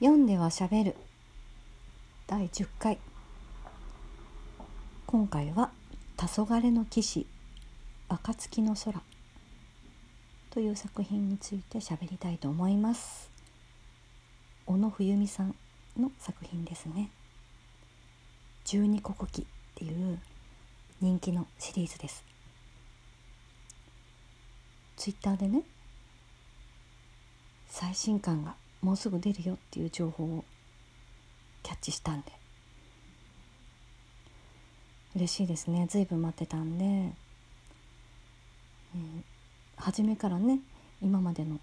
読んではしゃべる。第10回。今回は「黄昏の騎士暁の空」という作品について喋りたいと思います。小野冬美さんの作品ですね。十二国旗っていう人気のシリーズです。ツイッターでね最新刊がもうすぐ出るよっていう情報をキャッチしたんで。嬉しいですね。随分待ってたんで、えー、初めからね今までの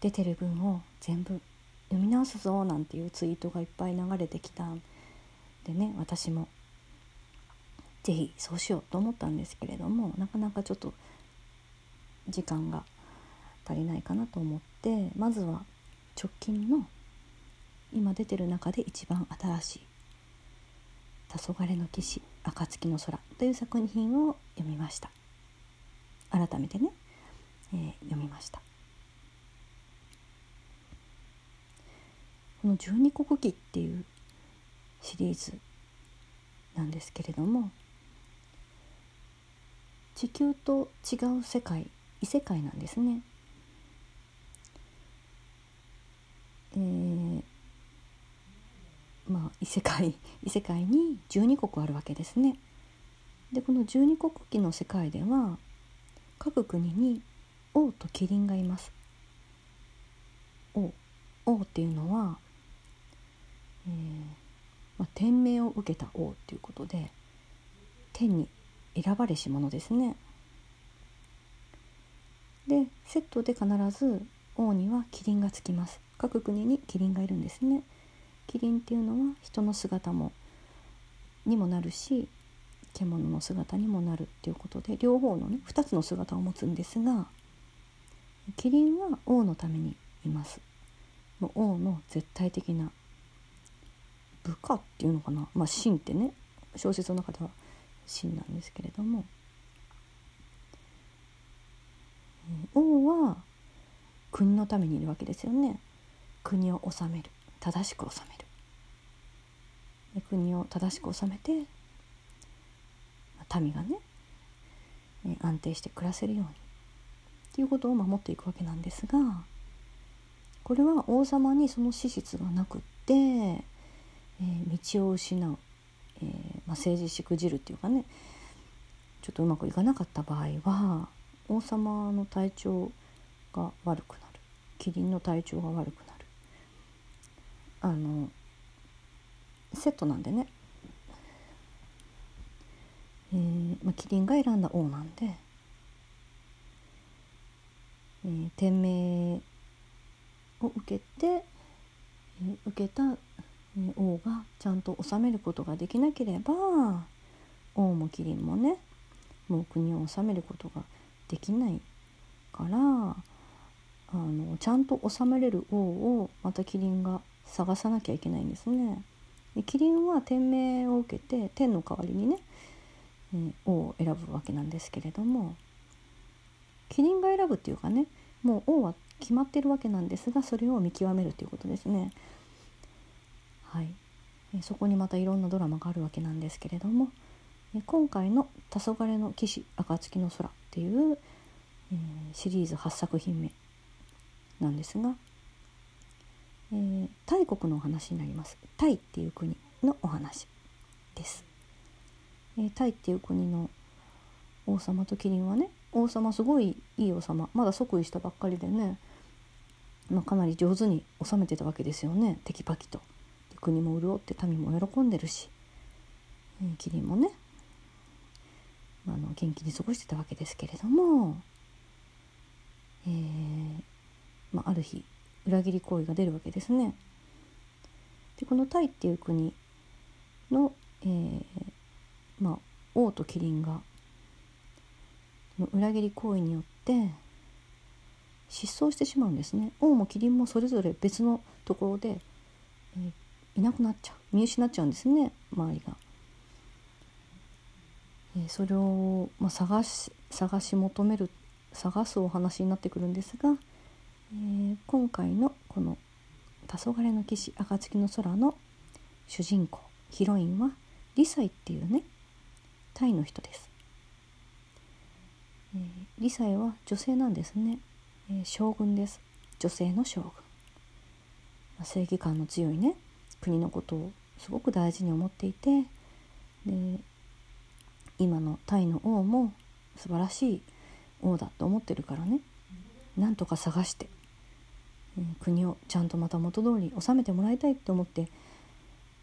出てる分を全部読み直すぞなんていうツイートがいっぱい流れてきたんでね私も。是非そうしようと思ったんですけれどもなかなかちょっと時間が足りないかなと思ってまずは直近の今出てる中で一番新しい「黄昏の騎士暁の空」という作品を読みました。改めてね、えー、読みました。この「十二国旗」っていうシリーズなんですけれども地球と違う世界異世界なんですねえー、まあ異世界異世界に12国あるわけですね。でこの12国旗の世界では各国に王と麒麟がいます。王王っていうのは、えーまあ、天命を受けた王っていうことで天に選ばれし者ですね。でセットで必ず王には麒麟がつきます。各国にキリンがいるんですね。キリンっていうのは人の姿もにもなるし獣の姿にもなるっていうことで両方のね2つの姿を持つんですがキリンは王のためにいます。もう王の絶対的な部下っていうのかなまあ神ってね小説の中では神なんですけれども王は国のためにいるわけですよね。国を治める正しく治める国を正しく治めて民がね安定して暮らせるようにっていうことを守っていくわけなんですがこれは王様にその資質がなくって、えー、道を失う、えーまあ、政治しくじるっていうかねちょっとうまくいかなかった場合は王様の体調が悪くなる。キリンの体調が悪くなる。あのセットなんでね、えーまあ、キリンが選んだ王なんで、えー、天命を受けて、えー、受けた、王がちゃんと治めることができなければ王もキリンもねもう国を治めることができないからあのちゃんと治めれる王をまたキリンが探さなきゃいけないんですね。でキリンは天命を受けて天の代わりにね、えー、王を選ぶわけなんですけれどもキリンが選ぶっていうかねもう王は決まってるわけなんですがそれを見極めるということですね。はい、えそこにまたいろんなドラマがあるわけなんですけれども今回の「黄昏の騎士暁の空」っていう、えー、シリーズ8作品目なんですがえー、タイ国のお話になります。タイっていう国のお話です、えー、タイっていう国の王様とキリンはね王様すごいいい王様。まだ即位したばっかりでね、まあ、かなり上手に治めてたわけですよね。テキパキと。国も潤って民も喜んでるし、えー、キリンもねあの元気に過ごしてたわけですけれども、えーまあ、ある日裏切り行為が出るわけですね。でこのタイっていう国の、えー、まあ、王とキリンが裏切り行為によって失踪してしまうんですね王もキリンもそれぞれ別のところで、えー、いなくなっちゃう見失っちゃうんですね周りが。えー、それを、まあ、探し探し求める探すお話になってくるんですがえー、今回のこの「黄昏の騎士暁の空」の主人公ヒロインはリサイっていうねタイの人です。えー、リサイは女性なんですね、えー、将軍です。女性の将軍、まあ、正義感の強いね国のことをすごく大事に思っていてで今のタイの王も素晴らしい王だと思ってるからね。なんとか探して、国をちゃんとまた元通り治めてもらいたいって思って、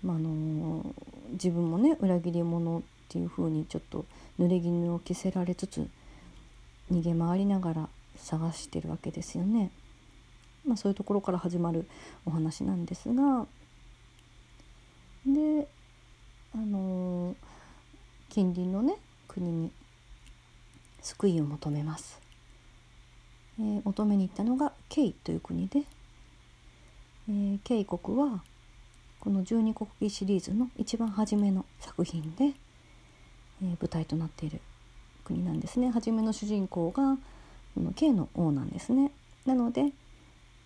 まあ、あの、自分もね裏切り者っていう風にちょっと濡れ衣を着せられつつ逃げ回りながら探してるわけですよね。まあ、そういうところから始まるお話なんですがであの、近隣のね国に救いを求めます。えー、求めに行ったのがケイという国で、えー、ケイ国はこの十二国旗シリーズの一番初めの作品で、えー、舞台となっている国なんですね初めの主人公がこの K の王なんですねなので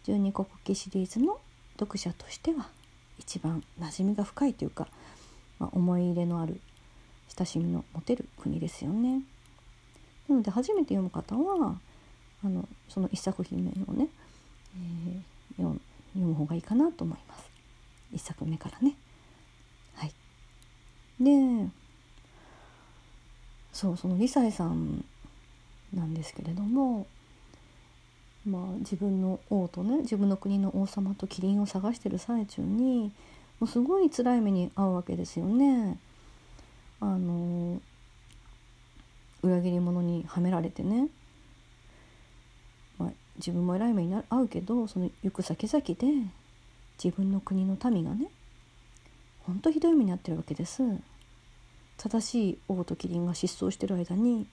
十二国旗シリーズの読者としては一番馴染みが深いというか、まあ、思い入れのある親しみの持てる国ですよね。なので初めて読む方はあのその一作品目をね、えー、読む方がいいかなと思います。一作目からね。はい、でそうそのリサイさんなんですけれどもまあ自分の王とね自分の国の王様とキリンを探してる最中にもうすごい辛い目に遭うわけですよね。あの裏切り者にはめられてね、自分も偉い目に遭うけどその行く先々で自分の国の民がねほんとひどい目に遭ってるわけです。正しい王とキリンが失踪してる間に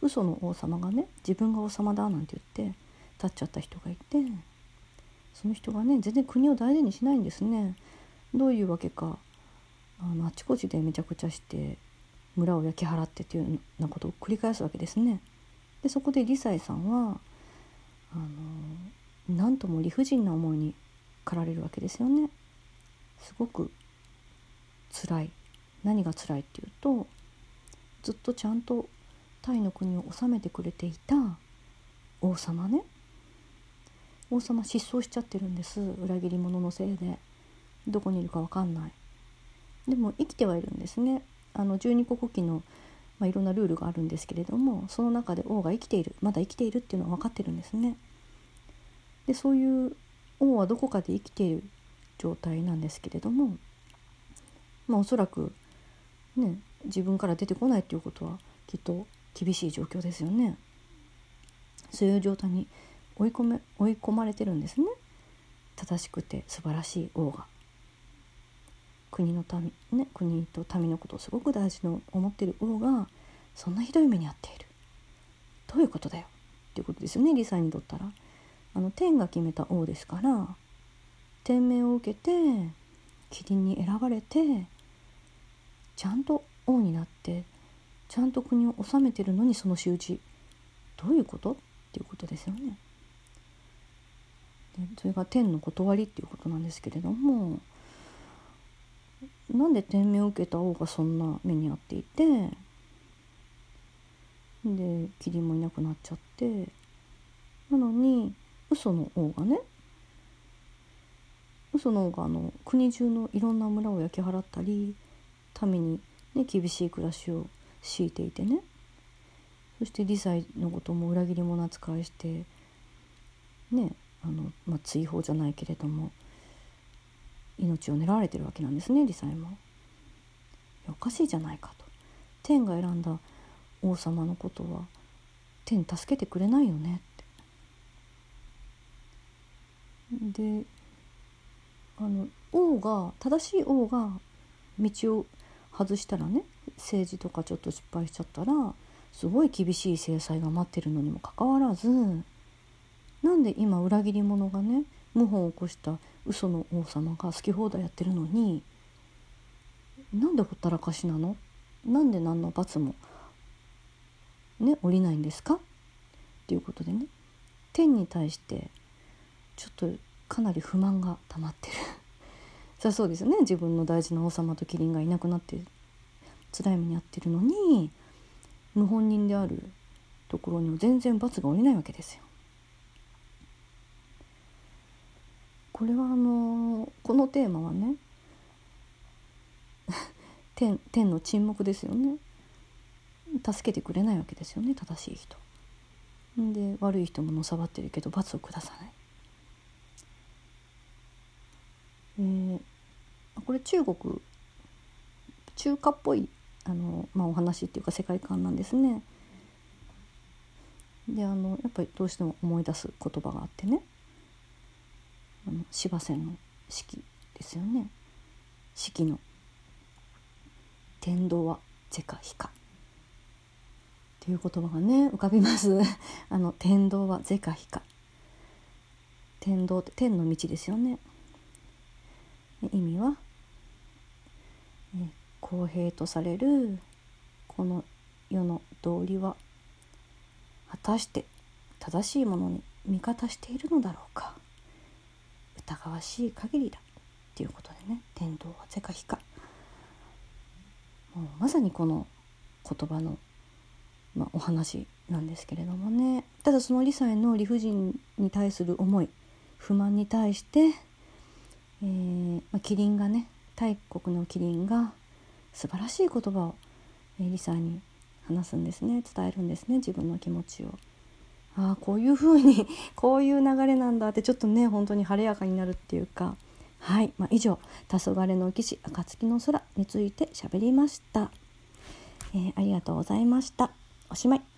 嘘の王様がね自分が王様だなんて言って立っちゃった人がいてその人がね全然国を大事にしないんですね。どういうわけかあのあちこちでめちゃくちゃして村を焼き払ってっていうようなことを繰り返すわけですね。でそこでリサイさんはあのなんとも理不尽な思いに駆られるわけですよね。すごく辛い。何が辛いっていうとずっとちゃんとタイの国を治めてくれていた王様ね。王様失踪しちゃってるんです。裏切り者のせいで。どこにいるか分かんない。でも生きてはいるんですね。あの十二国旗の、まあ、いろんなルールがあるんですけれどもその中で王が生きているまだ生きているっていうのは分かってるんですねでそういう王はどこかで生きている状態なんですけれどもまあおそらくね自分から出てこないっていうことはきっと厳しい状況ですよね。そういう状態に追い込め追い込まれてるんですね正しくて素晴らしい王が。国の民ね国と民のことをすごく大事に思ってる王がそんなひどい目に遭っている。どういうことだよ。っていうことですよね。リサにとったら。あの天が決めた王ですから天命を受けてキリンに選ばれてちゃんと王になってちゃんと国を治めてるのにその仕打ち。どういうこと？っていうことですよね。でそれが天の断りっていうことなんですけれどもなんで天命を受けた王がそんな目に遭っていてでキリンもいなくなっちゃってなのに嘘の王がね嘘の王があの国中のいろんな村を焼き払ったり民に、ね、厳しい暮らしを強いていてねそして理財のことも裏切り者扱いしてねあの、まあ、追放じゃないけれども命を狙われてるわけなんですね理財も。おかしいじゃないかと。天が選んだ王様のことは天助けてくれないよねって。であの王が正しい王が道を外したらね政治とかちょっと失敗しちゃったらすごい厳しい制裁が待ってるのにもかかわらずなんで今裏切り者がね謀反を起こした嘘の王様が好き放題やってるのになんでほったらかしなの？なんで何の罰も？ね降りないんですか？っていうことでね。天に対してちょっとかなり不満が溜まってる。そりゃそうですよね。自分の大事な王様と麒麟がいなくなって辛い目に遭ってるのに謀反人であるところにも全然罰が下りないわけですよ。これはあのこのテーマはね 天天の沈黙ですよね助けてくれないわけですよね正しい人。で悪い人ものさばってるけど罰を下さない。えー、これ中国中華っぽいあの、まあ、お話っていうか世界観なんですね。であのやっぱりどうしても思い出す言葉があってねあの芝線の式ですよね。式の「天道は是か非か」っていう言葉がね浮かびます。あの天道は是か非か。天道って天の道ですよね。意味は、え公平とされるこの世の道理は果たして正しいものに味方しているのだろうか。疑わしい限りだっていうことでね天道は是か非か。もうまさにこの言葉の、まあ、お話なんですけれどもね。ただその理妻の理不尽に対する思い不満に対して、えーまあ、キリンがね大国のキリンが素晴らしい言葉を、えー、リサに話すんですね。伝えるんですね。自分の気持ちを。ああこういう風に こういう流れなんだってちょっとね本当に晴れやかになるっていうか。はい、まあ、以上「黄昏の騎士暁の空」について喋りました、えー、ありがとうございました。おしまい。